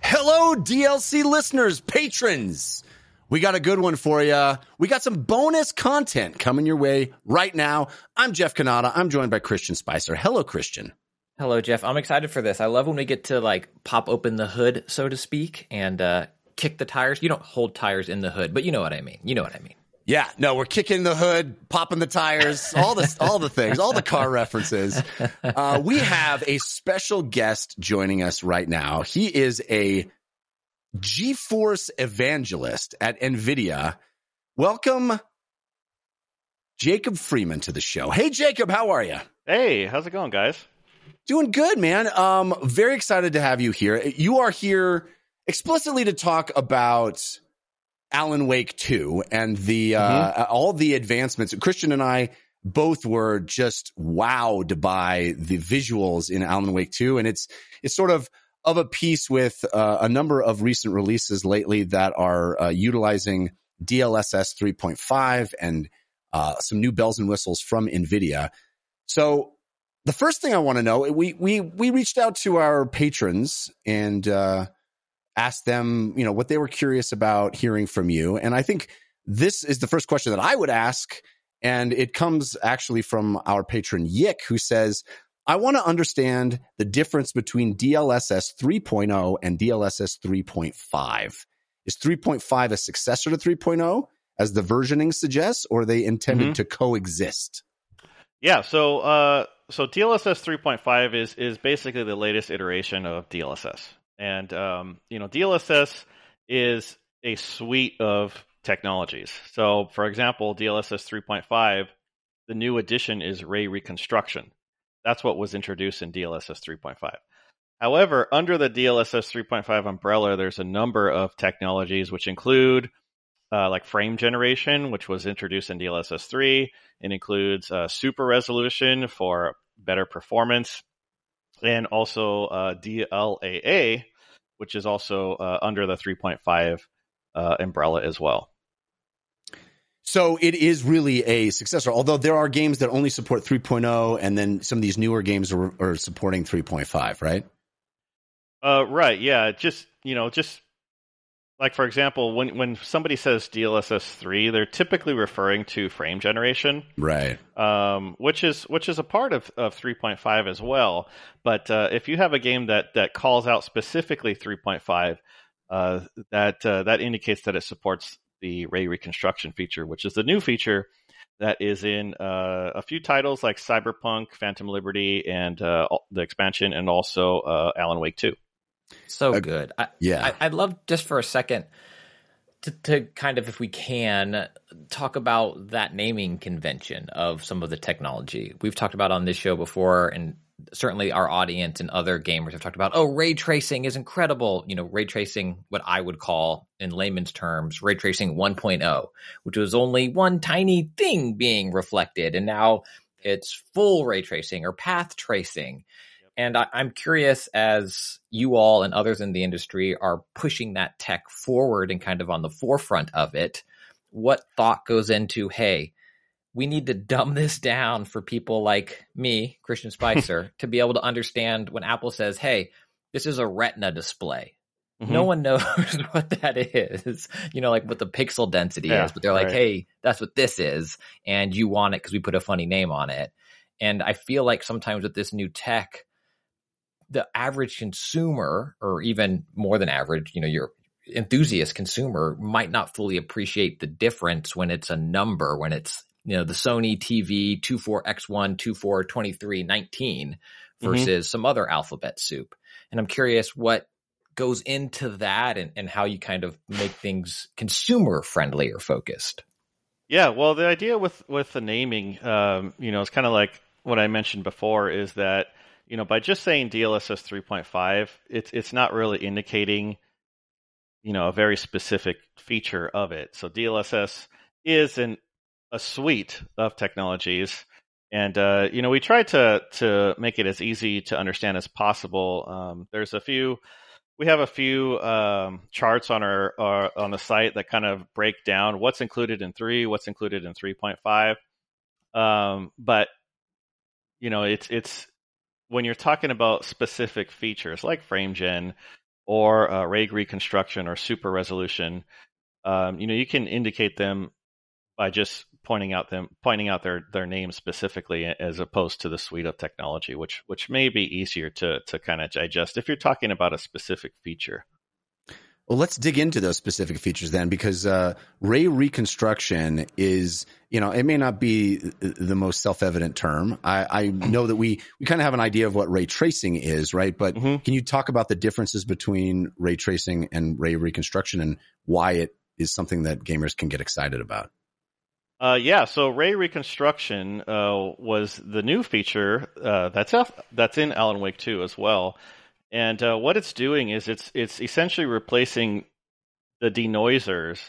Hello, DLC listeners, patrons. We got a good one for you. We got some bonus content coming your way right now. I'm Jeff Cannata. I'm joined by Christian Spicer. Hello, Christian. Hello, Jeff. I'm excited for this. I love when we get to like pop open the hood, so to speak, and uh, kick the tires. You don't hold tires in the hood, but you know what I mean. You know what I mean. Yeah, no, we're kicking the hood, popping the tires, all the all the things, all the car references. Uh, we have a special guest joining us right now. He is a GeForce evangelist at Nvidia. Welcome, Jacob Freeman, to the show. Hey, Jacob, how are you? Hey, how's it going, guys? Doing good, man. Um, very excited to have you here. You are here explicitly to talk about Alan Wake 2 and the uh, all the advancements. Christian and I both were just wowed by the visuals in Alan Wake 2 and it's it's sort of of a piece with uh, a number of recent releases lately that are uh, utilizing DLSS 3.5 and uh, some new bells and whistles from Nvidia. So the first thing I want to know, we we we reached out to our patrons and uh, asked them, you know, what they were curious about hearing from you. And I think this is the first question that I would ask. And it comes actually from our patron Yick, who says, I want to understand the difference between DLSS 3.0 and DLSS 3.5. Is 3.5 a successor to 3.0, as the versioning suggests, or are they intended Mhm. to coexist? Yeah, so uh, so DLSS 3.5 is is basically the latest iteration of DLSS, and um, you know DLSS is a suite of technologies. So, for example, DLSS 3.5, the new addition is ray reconstruction. That's what was introduced in DLSS 3.5. However, under the DLSS 3.5 umbrella, there's a number of technologies which include uh, like frame generation, which was introduced in DLSS 3. It includes uh, super resolution for better performance, and also uh, DLAA, which is also uh, under the 3.5 uh, umbrella as well. So it is really a successor, although there are games that only support 3.0 and then some of these newer games are, are supporting 3.5, right? Uh, right. Yeah. Just you know, just like for example, when when somebody says DLSS three, they're typically referring to frame generation, Right. um, which is which is a part of, of three point five as well. But uh, if you have a game that that calls out specifically three point five, uh, that uh, that indicates that it supports the ray reconstruction feature, which is the new feature that is in uh, a few titles like Cyberpunk, Phantom Liberty, and uh, the expansion, and also uh, Alan Wake two. So Uh, good. I, Yeah. I, I'd love just for a second to, to kind of, if we can, talk about that naming convention of some of the technology we've talked about on this show before, and certainly our audience and other gamers have talked about. Oh, ray tracing is incredible. You know, ray tracing, what I would call in layman's terms, ray tracing 1.0, which was only one tiny thing being reflected, and now it's full ray tracing or path tracing. And I, I'm curious as you all and others in the industry are pushing that tech forward and kind of on the forefront of it, what thought goes into, hey, we need to dumb this down for people like me, Christian Spicer, to be able to understand when Apple says, hey, this is a retina display. Mm-hmm. No one knows what that is, you know, like what the pixel density Yeah, is, but they're like, right. hey, that's what this is. And you want it because we put a funny name on it. And I feel like sometimes with this new tech, the average consumer, or even more than average, you know, your enthusiast consumer might not fully appreciate the difference when it's a number, when it's, you know, the Sony TV 24X1, 242319 versus some other alphabet soup. And I'm curious what goes into that and, and how you kind of make things consumer friendly or focused. Yeah, well, the idea with with the naming, um, you know, it's kind of like what I mentioned before, is that you know by just saying DLSS 3.5, it's it's not really indicating, you know, a very specific feature of it. So DLSS is an a suite of technologies And uh, you know, we try to to make it as easy to understand as possible. Um, there's a few, we have a few um, charts on our, on the site that kind of break down what's included in three, what's included in three point five. Um, but you know, it's it's when you're talking about specific features like frame gen or uh, ray reconstruction or super resolution, um, you know, you can indicate them by just pointing out them pointing out their their names specifically as opposed to the suite of technology, which which may be easier to to kind of digest if you're talking about a specific feature. Well, let's dig into those specific features then, because uh, ray reconstruction is, you know, it may not be the most self-evident term. I, I know that we we kind of have an idea of what ray tracing is, right? But mm-hmm. can you talk about the differences between ray tracing and ray reconstruction and why it is something that gamers can get excited about? Uh, yeah, so ray reconstruction uh, was the new feature uh, that's that's in Alan Wake 2 as well. And uh, what it's doing is it's it's essentially replacing the denoisers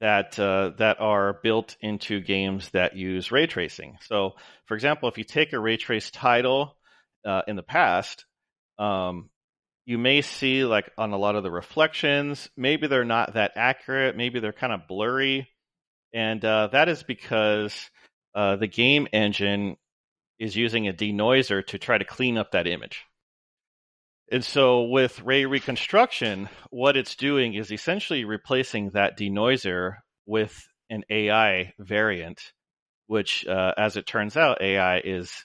that uh, that are built into games that use ray tracing. So, for example, if you take a ray trace title uh, in the past, um, you may see like on a lot of the reflections, maybe they're not that accurate, maybe they're kind of blurry, and uh, that is because uh, the game engine is using a denoiser to try to clean up that image. And so with ray reconstruction, what it's doing is essentially replacing that denoiser with an AI variant, which, uh, as it turns out, AI is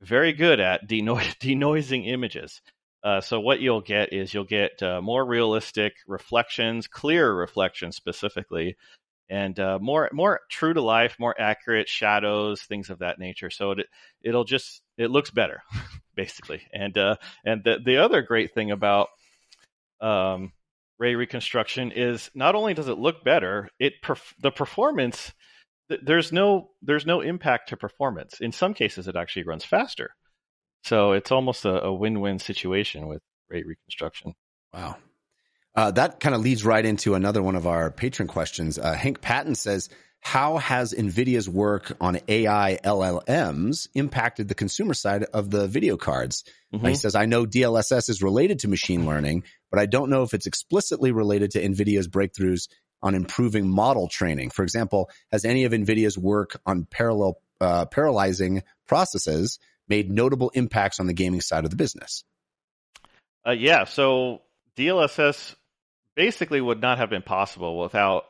very good at deno- denoising images. Uh, so what you'll get is you'll get uh, more realistic reflections, clearer reflections specifically, and uh, more more true to life, more accurate shadows, things of that nature. So it it'll just it looks better, basically. And uh, and the the other great thing about um, ray reconstruction is not only does it look better, it perf- the performance there's no there's no impact to performance. In some cases, it actually runs faster. So it's almost a, a win-win situation with ray reconstruction. Wow. Uh, that kind of leads right into another one of our patron questions. Uh, Hank Patton says, how has NVIDIA's work on AI LLMs impacted the consumer side of the video cards? Mm-hmm. He says, I know DLSS is related to machine learning, but I don't know if it's explicitly related to NVIDIA's breakthroughs on improving model training. For example, has any of NVIDIA's work on parallel, uh, parallelizing processes made notable impacts on the gaming side of the business? Uh, yeah. So DLSS basically would not have been possible without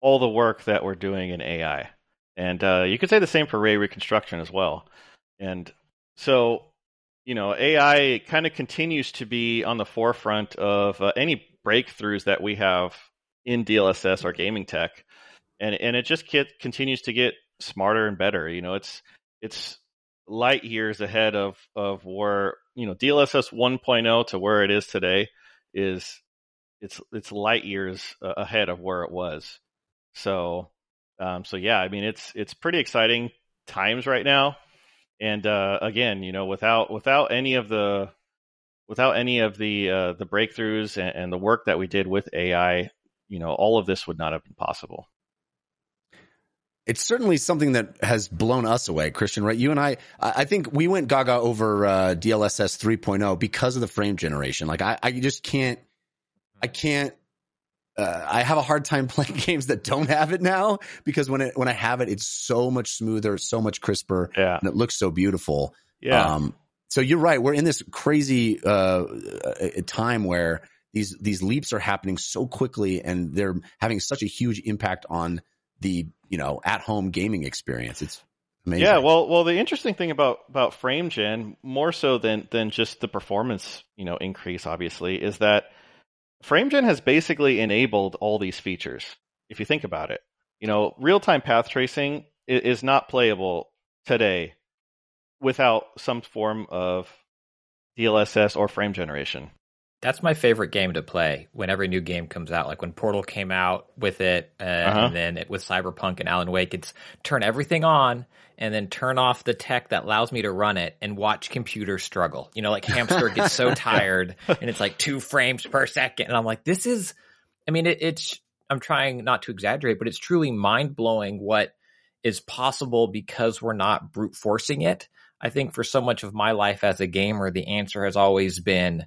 all the work that we're doing in AI. And uh, you could say the same for ray reconstruction as well. And so, you know, AI kind of continues to be on the forefront of uh, any breakthroughs that we have in DLSS or gaming tech, and and it just get, continues to get smarter and better. You know, it's it's light years ahead of of where you know DLSS 1.0 to where it is today is it's it's light years uh, ahead of where it was. So, um, so yeah, I mean, it's it's pretty exciting times right now. And uh, again, you know, without without any of the without any of the uh, the breakthroughs and, and the work that we did with AI, you know, all of this would not have been possible it's certainly something that has blown us away, Christian, right? You and I, I think we went gaga over uh, DLSS 3.0 because of the frame generation. Like I, I just can't I can't. Uh, I have a hard time playing games that don't have it now because when it when I have it, it's so much smoother, so much crisper, yeah. and it looks so beautiful. Yeah. Um, so you're right. We're in this crazy uh, time where these these leaps are happening so quickly, and they're having such a huge impact on the you know at home gaming experience. It's amazing. Yeah. Well, well, the interesting thing about about frame gen, more so than than just the performance, you know, increase, obviously, is that FrameGen has basically enabled all these features. If you think about it, you know, real-time path tracing is not playable today without some form of DLSS or frame generation. That's my favorite game to play when every new game comes out. Like when Portal came out with it, uh, uh-huh. and then it, with Cyberpunk and Alan Wake, it's turn everything on and then turn off the tech that allows me to run it and watch computers struggle. You know, like Hamster gets so tired and it's like two frames per second, and I'm like, this is. I mean, it, it's. I'm trying not to exaggerate, but it's truly mind blowing what is possible because we're not brute forcing it. I think for so much of my life as a gamer, the answer has always been,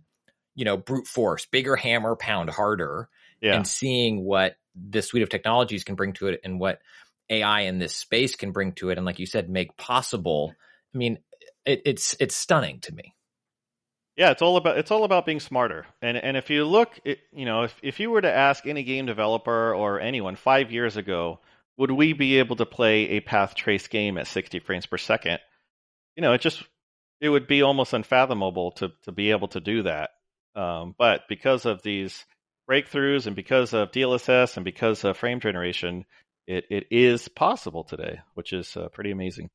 you know, brute force, bigger hammer, pound harder, Yeah. and seeing what this suite of technologies can bring to it and what AI in this space can bring to it, and like you said, make possible. I mean, it, it's it's stunning to me. Yeah, it's all about it's all about being smarter. And and if you look, it, you know, if if you were to ask any game developer or anyone five years ago, would we be able to play a path trace game at 60 frames per second? You know, it just it would be almost unfathomable to to be able to do that. Um, but because of these breakthroughs and because of DLSS and because of frame generation, it, it is possible today, which is uh, pretty amazing.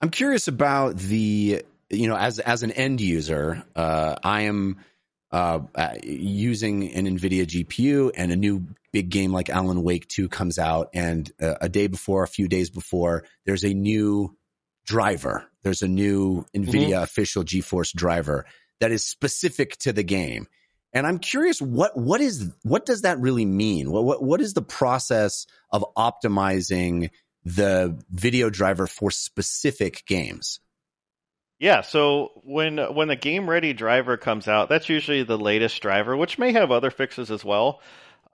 I'm curious about the, you know, as as an end user, uh, I am uh, uh, using an NVIDIA GPU, and a new big game like Alan Wake Two comes out, and uh, a day before, a few days before, there's a new driver. There's a new NVIDIA official GeForce driver that is specific to the game. And I'm curious what what is what does that really mean? What what, what is the process of optimizing the video driver for specific games? Yeah, so when when the game ready driver comes out, that's usually the latest driver, which may have other fixes as well.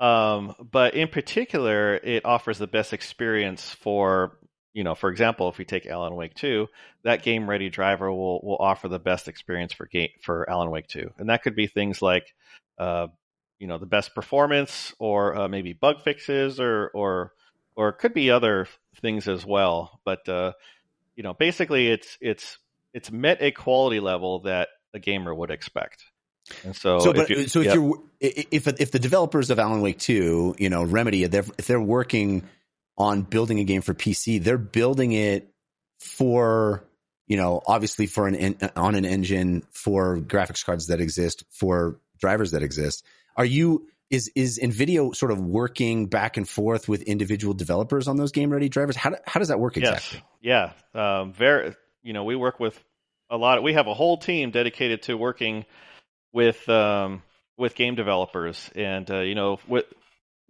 Um, but in particular, it offers the best experience for you know, for example, if we take Alan Wake 2, that game ready driver will will offer the best experience for game for Alan Wake 2, and that could be things like, uh, you know, the best performance, or uh, maybe bug fixes, or or or it could be other things as well. But uh, you know, basically, it's it's it's met a quality level that a gamer would expect. And so, So, if but you- so if yep. you're if if the developers of Alan Wake Two, you know, Remedy, they're, if they're working on building a game for PC, they're building it for you know, obviously for an en- on an engine for graphics cards that exist for drivers that exist. Are you is is Nvidia sort of working back and forth with individual developers on those game ready drivers? How do, how does that work exactly? Yes. Yeah. Um, very. You know, we work with a lot. Of, we have a whole team dedicated to working with um, with game developers, and uh, you know, with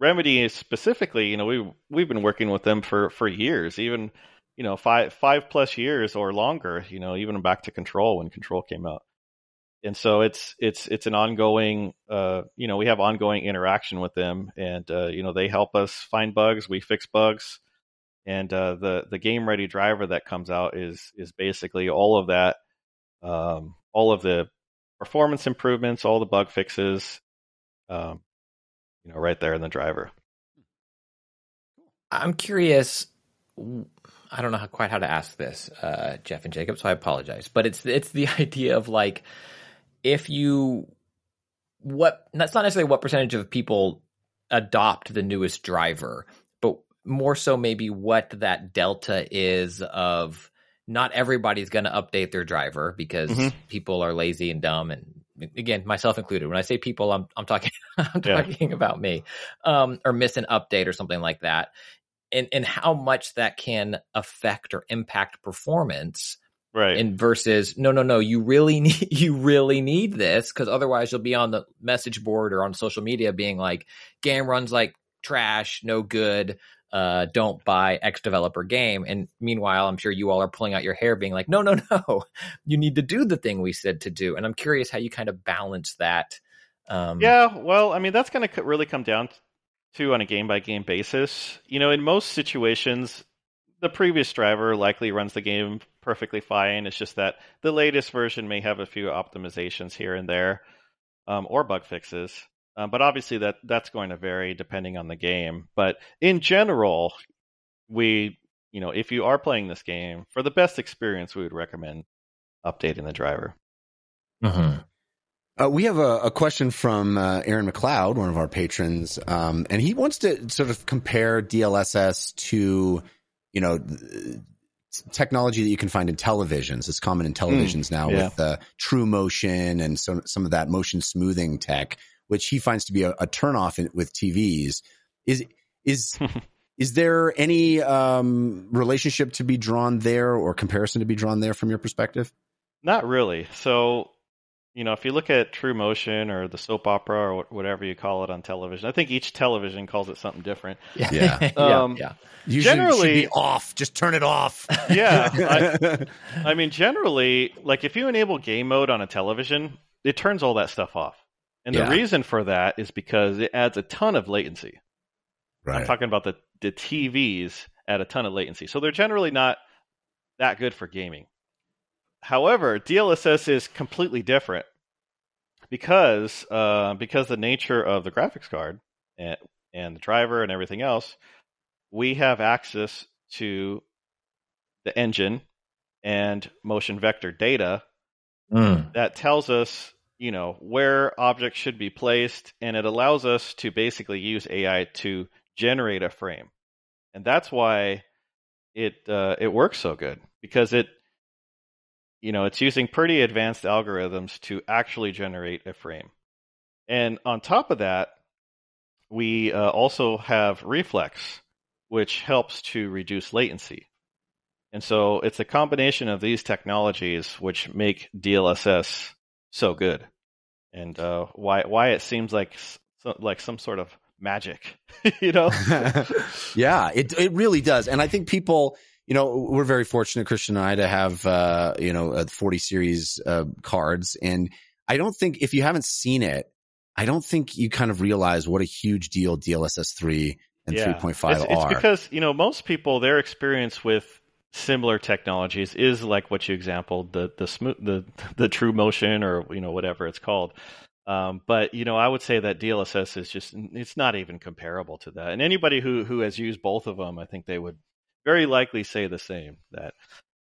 Remedy specifically, you know, we we've been working with them for for years, even you know five five plus years or longer. You know, even back to Control when Control came out. And so it's it's it's an ongoing, uh, you know, we have ongoing interaction with them, and uh, you know, they help us find bugs, we fix bugs, and uh, the the game ready driver that comes out is is basically all of that, um, all of the performance improvements, all the bug fixes, um, you know, right there in the driver. I'm curious. I don't know how, quite how to ask this, uh, Jeff and Jacob, so I apologize. But it's it's the idea of like if you what that's not necessarily what percentage of people adopt the newest driver, but more so maybe what that delta is of not everybody's going to update their driver because Mhm. people are lazy and dumb and again myself included when i say people i'm i'm talking i'm Yeah. talking about me um or miss an update or something like that and and how much that can affect or impact performance Right. and versus no no no you really need you really need this because otherwise you'll be on the message board or on social media being like game runs like trash no good uh don't buy x developer game and meanwhile i'm sure you all are pulling out your hair being like no no no you need to do the thing we said to do and i'm curious how you kind of balance that um Yeah, well, I mean, that's going to really come down to on a game by game basis. You know, in most situations, the previous driver likely runs the game perfectly fine. It's just that the latest version may have a few optimizations here and there, um, or bug fixes. Um, but obviously, that that's going to vary depending on the game. But in general, we, you know, if you are playing this game for the best experience, we would recommend updating the driver. mhm. Uh, we have a, a question from uh, Aaron McLeod, one of our patrons, um, and he wants to sort of compare DLSS to, you know, th- technology that you can find in televisions. It's common in televisions now yeah. with uh, True Motion and some some of that motion smoothing tech, which he finds to be a, a turnoff in, with TVs. Is is is there any um, relationship to be drawn there or comparison to be drawn there from your perspective? Not really. So you know, if you look at True Motion or the soap opera or whatever you call it on television, I think each television calls it something different. Yeah, Yeah. Um, yeah. Usually Generally- it should be off. Just turn it off. Yeah, I, I mean, generally, like if you enable game mode on a television, it turns all that stuff off. And Yeah. the reason for that is because it adds a ton of latency. I'm talking about the, the TVs add a ton of latency. So they're generally not that good for gaming. However, DLSS is completely different because uh, because the nature of the graphics card and, and the driver and everything else, we have access to the engine and motion vector data Mm. that tells us, you know, where objects should be placed, and it allows us to basically use AI to generate a frame, and that's why it uh, it works so good because it, you know, it's using pretty advanced algorithms to actually generate a frame, and on top of that, we uh, also have reflex, which helps to reduce latency. And so it's a combination of these technologies which make DLSS so good, and uh, why why it seems like so, like some sort of magic, you know? yeah, it it really does, and I think people, you know, we're very fortunate, Christian and I, to have uh, you know, uh, 40 series uh, cards, and I don't think if you haven't seen it, I don't think you kind of realize what a huge deal DLSS three and Yeah. 3.5 It's, it's are. because you know most people their experience with similar technologies is like what you exampled the the smooth the the True Motion or you know whatever it's called. Um, but you know, I would say that DLSS is just it's not even comparable to that. And anybody who who has used both of them, I think they would very likely say the same that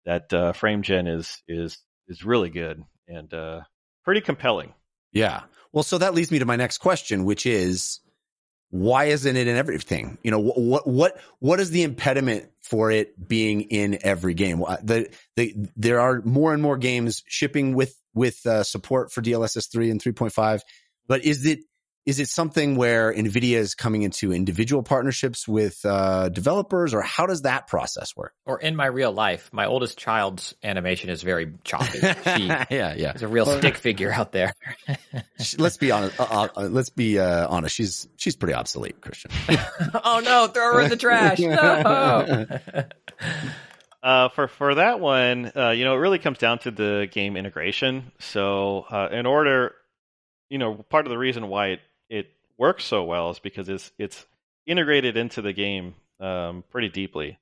that uh, FrameGen is is is really good and uh, pretty compelling. Yeah. Well, so that leads me to my next question, which is why isn't it in everything? You know, what, what, what, is the impediment for it being in every game? The, the, there are more and more games shipping with, with, uh, support for DLSS 3 and 3.5, but is it, is it something where NVIDIA is coming into individual partnerships with, uh, developers or how does that process work? Or in my real life, my oldest child's animation is very choppy. She yeah, yeah. is a real stick figure out there. She- let's be honest. Uh, uh, let's be, uh, honest. She's, she's pretty obsolete, Christian. oh no, throw her in the trash. No. Uh, for for that one, uh, you know, it really comes down to the game integration. So, uh, in order, you know, part of the reason why it, it works so well is because it's it's integrated into the game um, pretty deeply.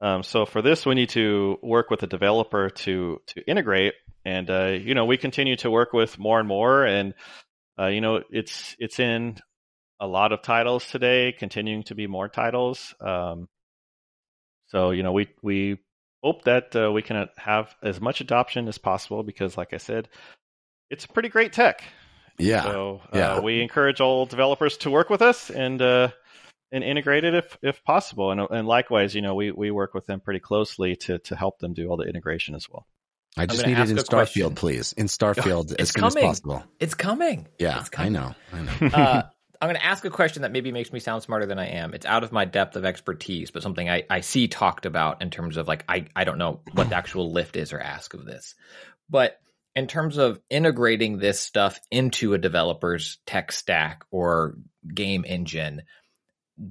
Um, so for this, we need to work with the developer to to integrate, and uh, you know, we continue to work with more and more, and uh, you know, it's it's in a lot of titles today, continuing to be more titles. Um, so you know, we we hope that uh, we can have as much adoption as possible because, like I said, it's pretty great tech. Yeah. So uh, yeah. we encourage all developers to work with us and uh, and integrate it if if possible. And and likewise, you know, we we work with them pretty closely to to help them do all the integration as well. I just need it in Starfield, question. please. In Starfield as It's soon as possible. It's coming. Yeah, It's I know. I know. uh, I'm going to ask a question that maybe makes me sound smarter than I am. It's out of my depth of expertise, but something I, I see talked about in terms of like, I, I don't know what the actual lift is or ask of this. But in terms of integrating this stuff into a developer's tech stack or game engine,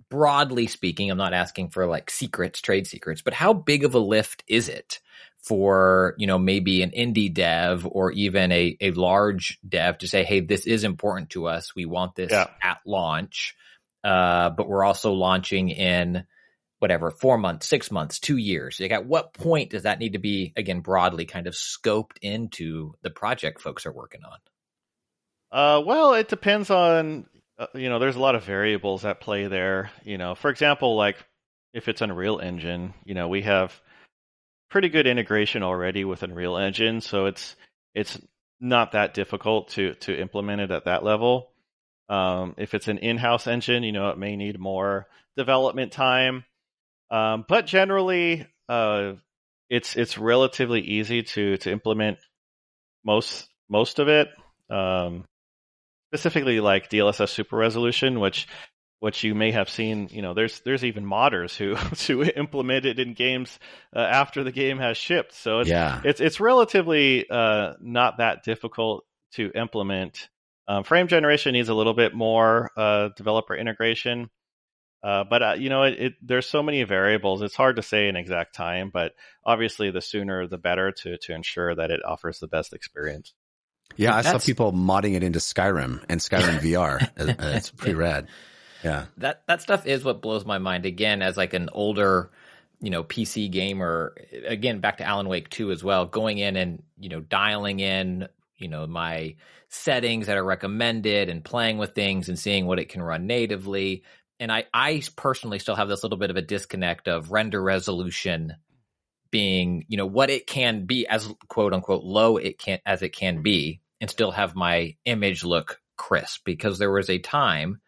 broadly speaking, I'm not asking for like secrets, trade secrets, but how big of a lift is it? for you know maybe an indie dev or even a, a large dev to say hey this is important to us we want this Yeah. at launch uh, but we're also launching in whatever four months six months two years like at what point does that need to be again broadly kind of scoped into the project folks are working on Uh, well, it depends on uh, you know. There's a lot of variables at play there. You know, for example, like if it's Unreal Engine, you know, we have pretty good integration already with Unreal Engine, so it's it's not that difficult to to implement it at that level. Um, if it's an in-house engine, you know, it may need more development time, um, but generally, uh, it's it's relatively easy to to implement most most of it. Um, specifically like DLSS super resolution, which which you may have seen, you know, there's there's even modders who who implement it in games uh, after the game has shipped. So it's yeah. it's it's relatively uh, not that difficult to implement. Um, frame generation needs a little bit more uh, developer integration. Uh, but uh, you know, it, it, there's so many variables. It's hard to say an exact time, but obviously, the sooner the better to to ensure that it offers the best experience. Yeah, I That's... saw people modding it into Skyrim and Skyrim VR. It's pretty rad. Yeah, that that stuff is what blows my mind. Again, as like an older, you know, PC gamer. Again, back to Alan Wake two as well. Going in and you know dialing in, you know, my settings that are recommended and playing with things and seeing what it can run natively and I, I personally still have this little bit of a disconnect of render resolution being, you know, what it can be as quote unquote low it can as it can be, and still have my image look crisp. Because there was a time,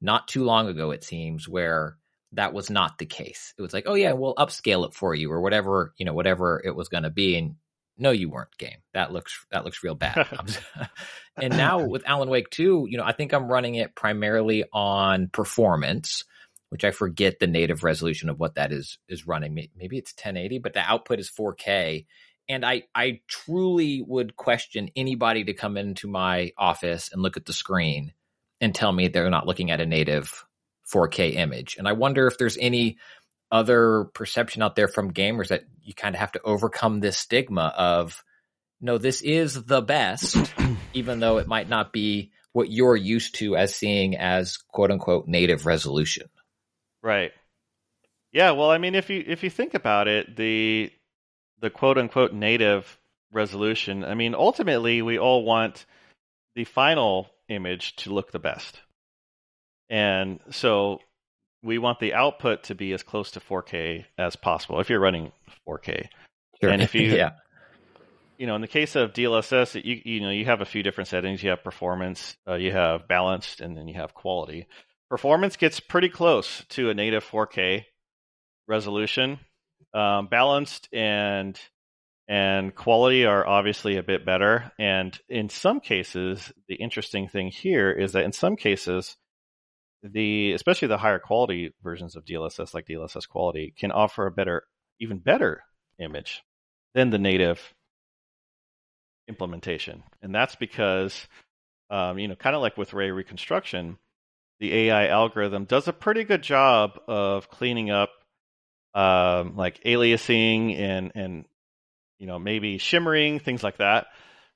not too long ago, it seems, where that was not the case. It was like, oh yeah, we'll upscale it for you, or whatever, you know, whatever it was going to be, and no, you weren't game. That looks that looks real bad. and now with Alan Wake 2, you know, I think I'm running it primarily on performance, which I forget the native resolution of what that is is running. Maybe it's 1080, but the output is 4K. And I I truly would question anybody to come into my office and look at the screen and tell me they're not looking at a native 4K image. And I wonder if there's any other perception out there from gamers that you kind of have to overcome this stigma of no this is the best even though it might not be what you're used to as seeing as quote unquote native resolution. Right. Yeah well i mean if you if you think about it the the quote unquote native resolution i mean ultimately we all want the final image to look the best. And so we want the output to be as close to 4K as possible if you're running 4K. Sure. And if you, yeah. you know, in the case of DLSS, you you know you have a few different settings. You have performance, uh, you have balanced, and then you have quality. Performance gets pretty close to a native 4K resolution. Um, balanced and and quality are obviously a bit better. And in some cases, the interesting thing here is that in some cases, the especially the higher quality versions of DLSS like DLSS quality can offer a better even better image than the native implementation. And that's because um, you know, kind of like with ray reconstruction, the AI algorithm does a pretty good job of cleaning up um, like aliasing and and you know maybe shimmering things like that.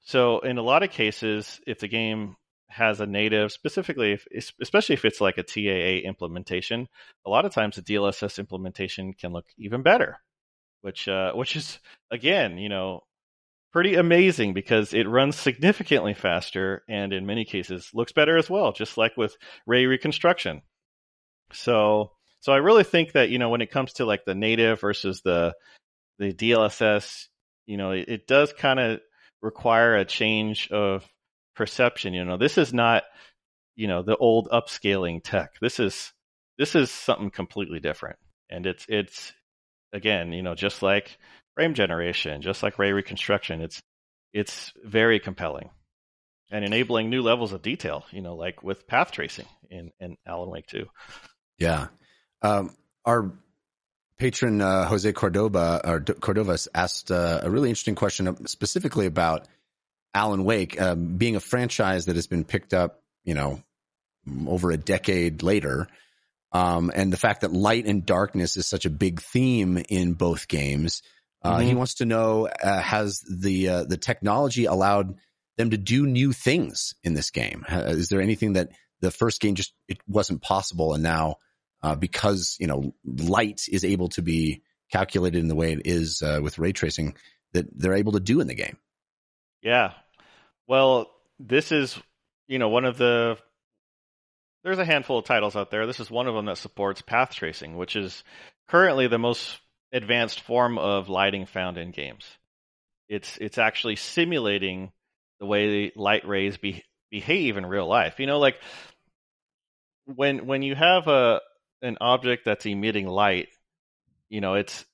So in a lot of cases, if the game has a native, specifically, if, especially if it's like a TAA implementation, a lot of times the DLSS implementation can look even better, which uh, which is again, you know, pretty amazing because it runs significantly faster and in many cases looks better as well, just like with ray reconstruction. So so I really think that you know when it comes to like the native versus the the DLSS, you know, it, it does kind of require a change of perception. You know, this is not, you know, the old upscaling tech. This is this is something completely different. And it's it's again, you know, just like frame generation, just like ray reconstruction, it's it's very compelling and enabling new levels of detail, you know, like with path tracing in, in Alan Wake 2. Yeah. Um, our patron, uh, Jose Cordoba, or Cordovas asked uh, a really interesting question specifically about Alan Wake, um, being a franchise that has been picked up, you know, over a decade later, um, and the fact that light and darkness is such a big theme in both games. Uh, mm-hmm. He wants to know: uh, Has the uh, the technology allowed them to do new things in this game? Is there anything that the first game just it wasn't possible, and now uh, because you know light is able to be calculated in the way it is uh, with ray tracing, that they're able to do in the game? Yeah, well, this is, you know, one of the. There's a handful of titles out there. This is one of them that supports path tracing, which is currently the most advanced form of lighting found in games. It's it's actually simulating the way the light rays be, behave in real life. You know, like when when you have a an object that's emitting light, you know, it's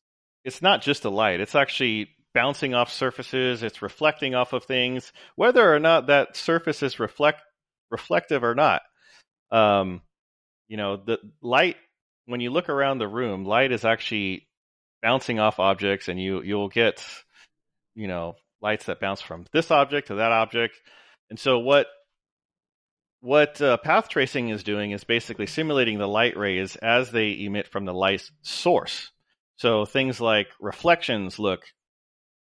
it's not just a light. It's actually bouncing off surfaces, it's reflecting off of things, whether or not that surface is reflect reflective or not. Um, you know, the light when you look around the room, light is actually bouncing off objects, and you you'll get you know lights that bounce from this object to that object. And so what what uh, path tracing is doing is basically simulating the light rays as they emit from the light source. So things like reflections look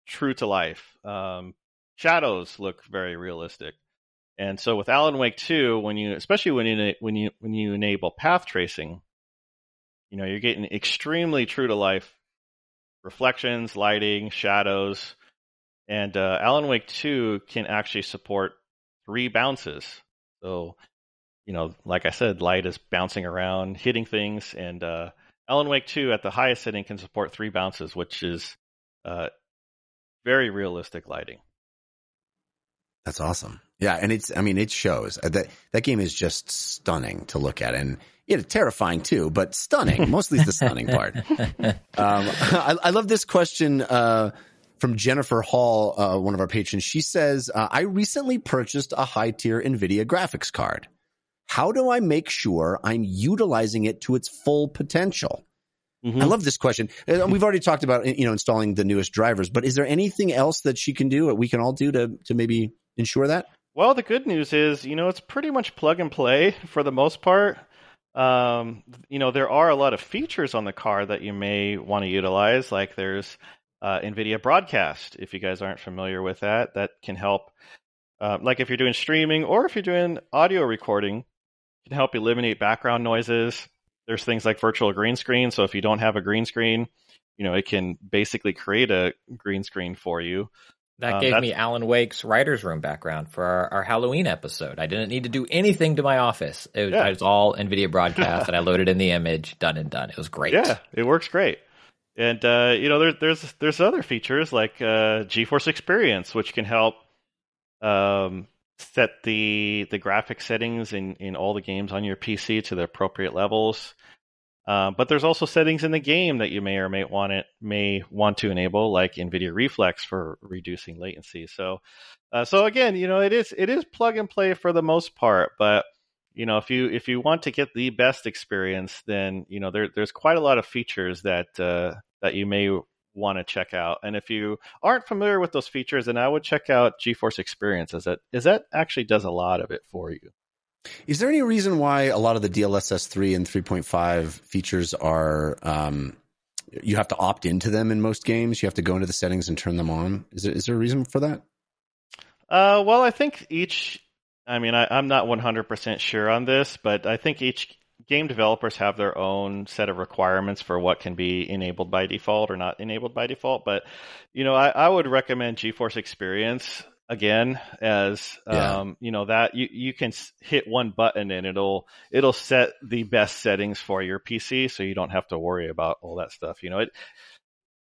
true to life. Um, shadows look very realistic. And so with Alan Wake 2, when you, especially when you, when you, when you enable path tracing, you know, you're getting extremely true to life reflections, lighting, shadows. And uh, Alan Wake 2 can actually support three bounces. So, you know, like I said, light is bouncing around, hitting things, and uh, Alan Wake 2 at the highest setting can support three bounces, which is uh, very realistic lighting. That's awesome. Yeah, and it's I mean it shows uh, that that game is just stunning to look at and yeah, terrifying too, but stunning. Mostly the stunning part. Um, I, I, love this question uh, from Jennifer Hall, uh, one of our patrons. She says, uh, "I recently purchased a high tier NVIDIA graphics card. How do I make sure I'm utilizing it to its full potential?" Mm-hmm. I love this question. Uh, we've already talked about you know installing the newest drivers, but is there anything else that she can do, that we can all do to to maybe ensure that? Well, the good news is, you know, it's pretty much plug and play for the most part. Um, you know, there are a lot of features on the car that you may want to utilize, like there's uh, NVIDIA Broadcast. If you guys aren't familiar with that, that can help. Uh, like if you're doing streaming or if you're doing audio recording, can help eliminate background noises. There's things like virtual green screen. So if you don't have a green screen, you know, it can basically create a green screen for you. That um, gave me Alan Wake's writer's room background for our, our, Halloween episode. I didn't need to do anything to my office. It was, yeah. it was all NVIDIA broadcast, and I loaded in the image, done and done. It was great. Yeah, it works great. And uh, you know, there, there's there's other features like uh, GeForce Experience, which can help um, set the the graphic settings in, in all the games on your PC to the appropriate levels. Uh, but there's also settings in the game that you may or may want it may want to enable, like NVIDIA Reflex for reducing latency. So, uh, so again, you know, it is it is plug and play for the most part. But you know, if you if you want to get the best experience, then you know there there's quite a lot of features that uh, that you may want to check out. And if you aren't familiar with those features, then I would check out GeForce Experience, as that as that actually does a lot of it for you. Is there any reason why a lot of the DLSS 3 and 3.5 features are, um, you have to opt into them in most games? You have to go into the settings and turn them on. Is there, is there a reason for that? Uh, well, I think each, I mean, I, I'm not 100% sure on this, but I think each game developers have their own set of requirements for what can be enabled by default or not enabled by default. But, you know, I, I would recommend GeForce Experience again as yeah. um, you know that you, you can hit one button and it'll it'll set the best settings for your PC so you don't have to worry about all that stuff you know it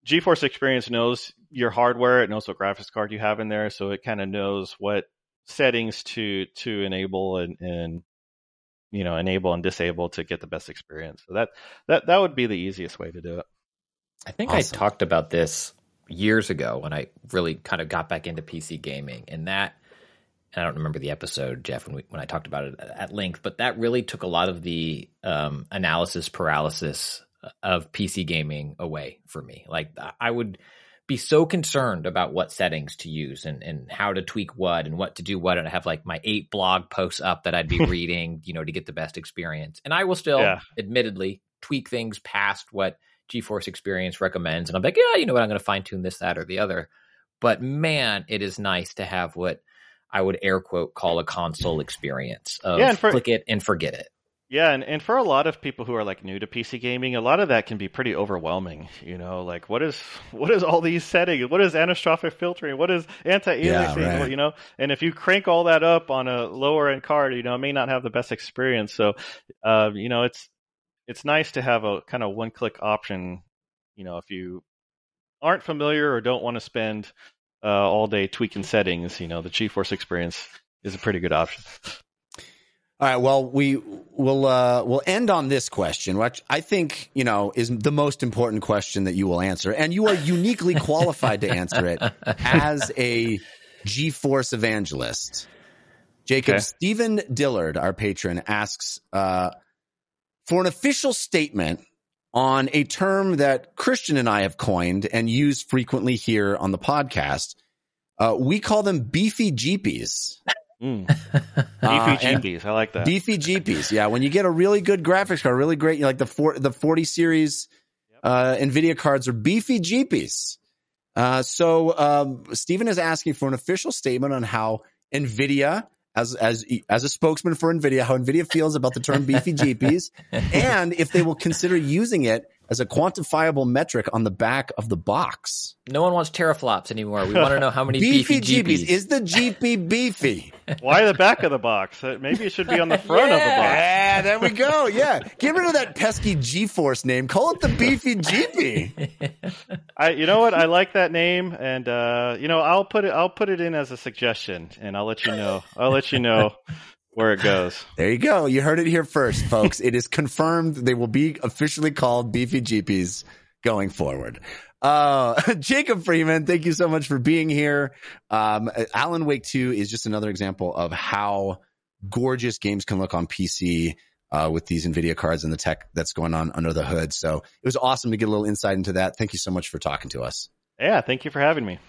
GeForce Experience knows your hardware it knows what graphics card you have in there so it kind of knows what settings to to enable and, and you know enable and disable to get the best experience so that that that would be the easiest way to do it I think awesome. I talked about this years ago when I really kind of got back into PC gaming, and that and I don't remember the episode, Jeff, when we, when I talked about it at length, but that really took a lot of the um, analysis paralysis of PC gaming away for me. Like I would be so concerned about what settings to use and, and how to tweak what and what to do what. And I have like my eight blog posts up that I'd be reading, you know, to get the best experience. And I will still, yeah. admittedly, tweak things past what GeForce Experience recommends, and I'm like, yeah, you know what, I'm going to fine tune this, that, or the other. But man, it is nice to have what I would air quote call a console experience of yeah, for, click it and forget it. Yeah, and, and for a lot of people who are like new to PC gaming, a lot of that can be pretty overwhelming. You know, like what is what is all these settings? What is anisotropic filtering? What is anti-aliasing? Yeah, right. You know, and if you crank all that up on a lower end card, you know, it may not have the best experience. So, uh, you know, it's it's nice to have a kind of one click option. You know, if you aren't familiar or don't want to spend uh, all day tweaking settings, you know, the GeForce experience is a pretty good option. All right. Well, we will uh, we'll end on this question, which I think you know is the most important question that you will answer, and you are uniquely qualified to answer it as a GeForce evangelist. Jacob okay. Stephen Dillard, our patron, asks, uh, for an official statement on a term that Christian and I have coined and used frequently here on the podcast. Uh, we call them beefy Geepies. Mm. Beefy uh, I like that. Beefy GPs, yeah. When you get a really good graphics card, really great, like the four, the 40 series uh, NVIDIA cards are beefy GPs. Uh, so um, Stephen is asking for an official statement on how NVIDIA, as as as a spokesman for NVIDIA, how NVIDIA feels about the term beefy GPs, and if they will consider using it as a quantifiable metric on the back of the box. No one wants teraflops anymore. We want to know how many beefy, beefy Geepies. Geepies. Is the GP beefy? Why the back of the box? Uh, maybe it should be on the front yeah, of the box. Yeah, there we go. Yeah, get rid of that pesky GeForce name. Call it the beefy GP. I, you know what? I like that name, and uh, you know, I'll put it. I'll put it in as a suggestion, and I'll let you know. I'll let you know where it goes. There you go. You heard it here first, folks. it is confirmed they will be officially called Beefy Geepies going forward. Uh, Jacob Freeman, thank you so much for being here. Um, Alan Wake 2 is just another example of how gorgeous games can look on PC. Uh, with these NVIDIA cards and the tech that's going on under the hood. So it was awesome to get a little insight into that. Thank you so much for talking to us. Yeah, thank you for having me.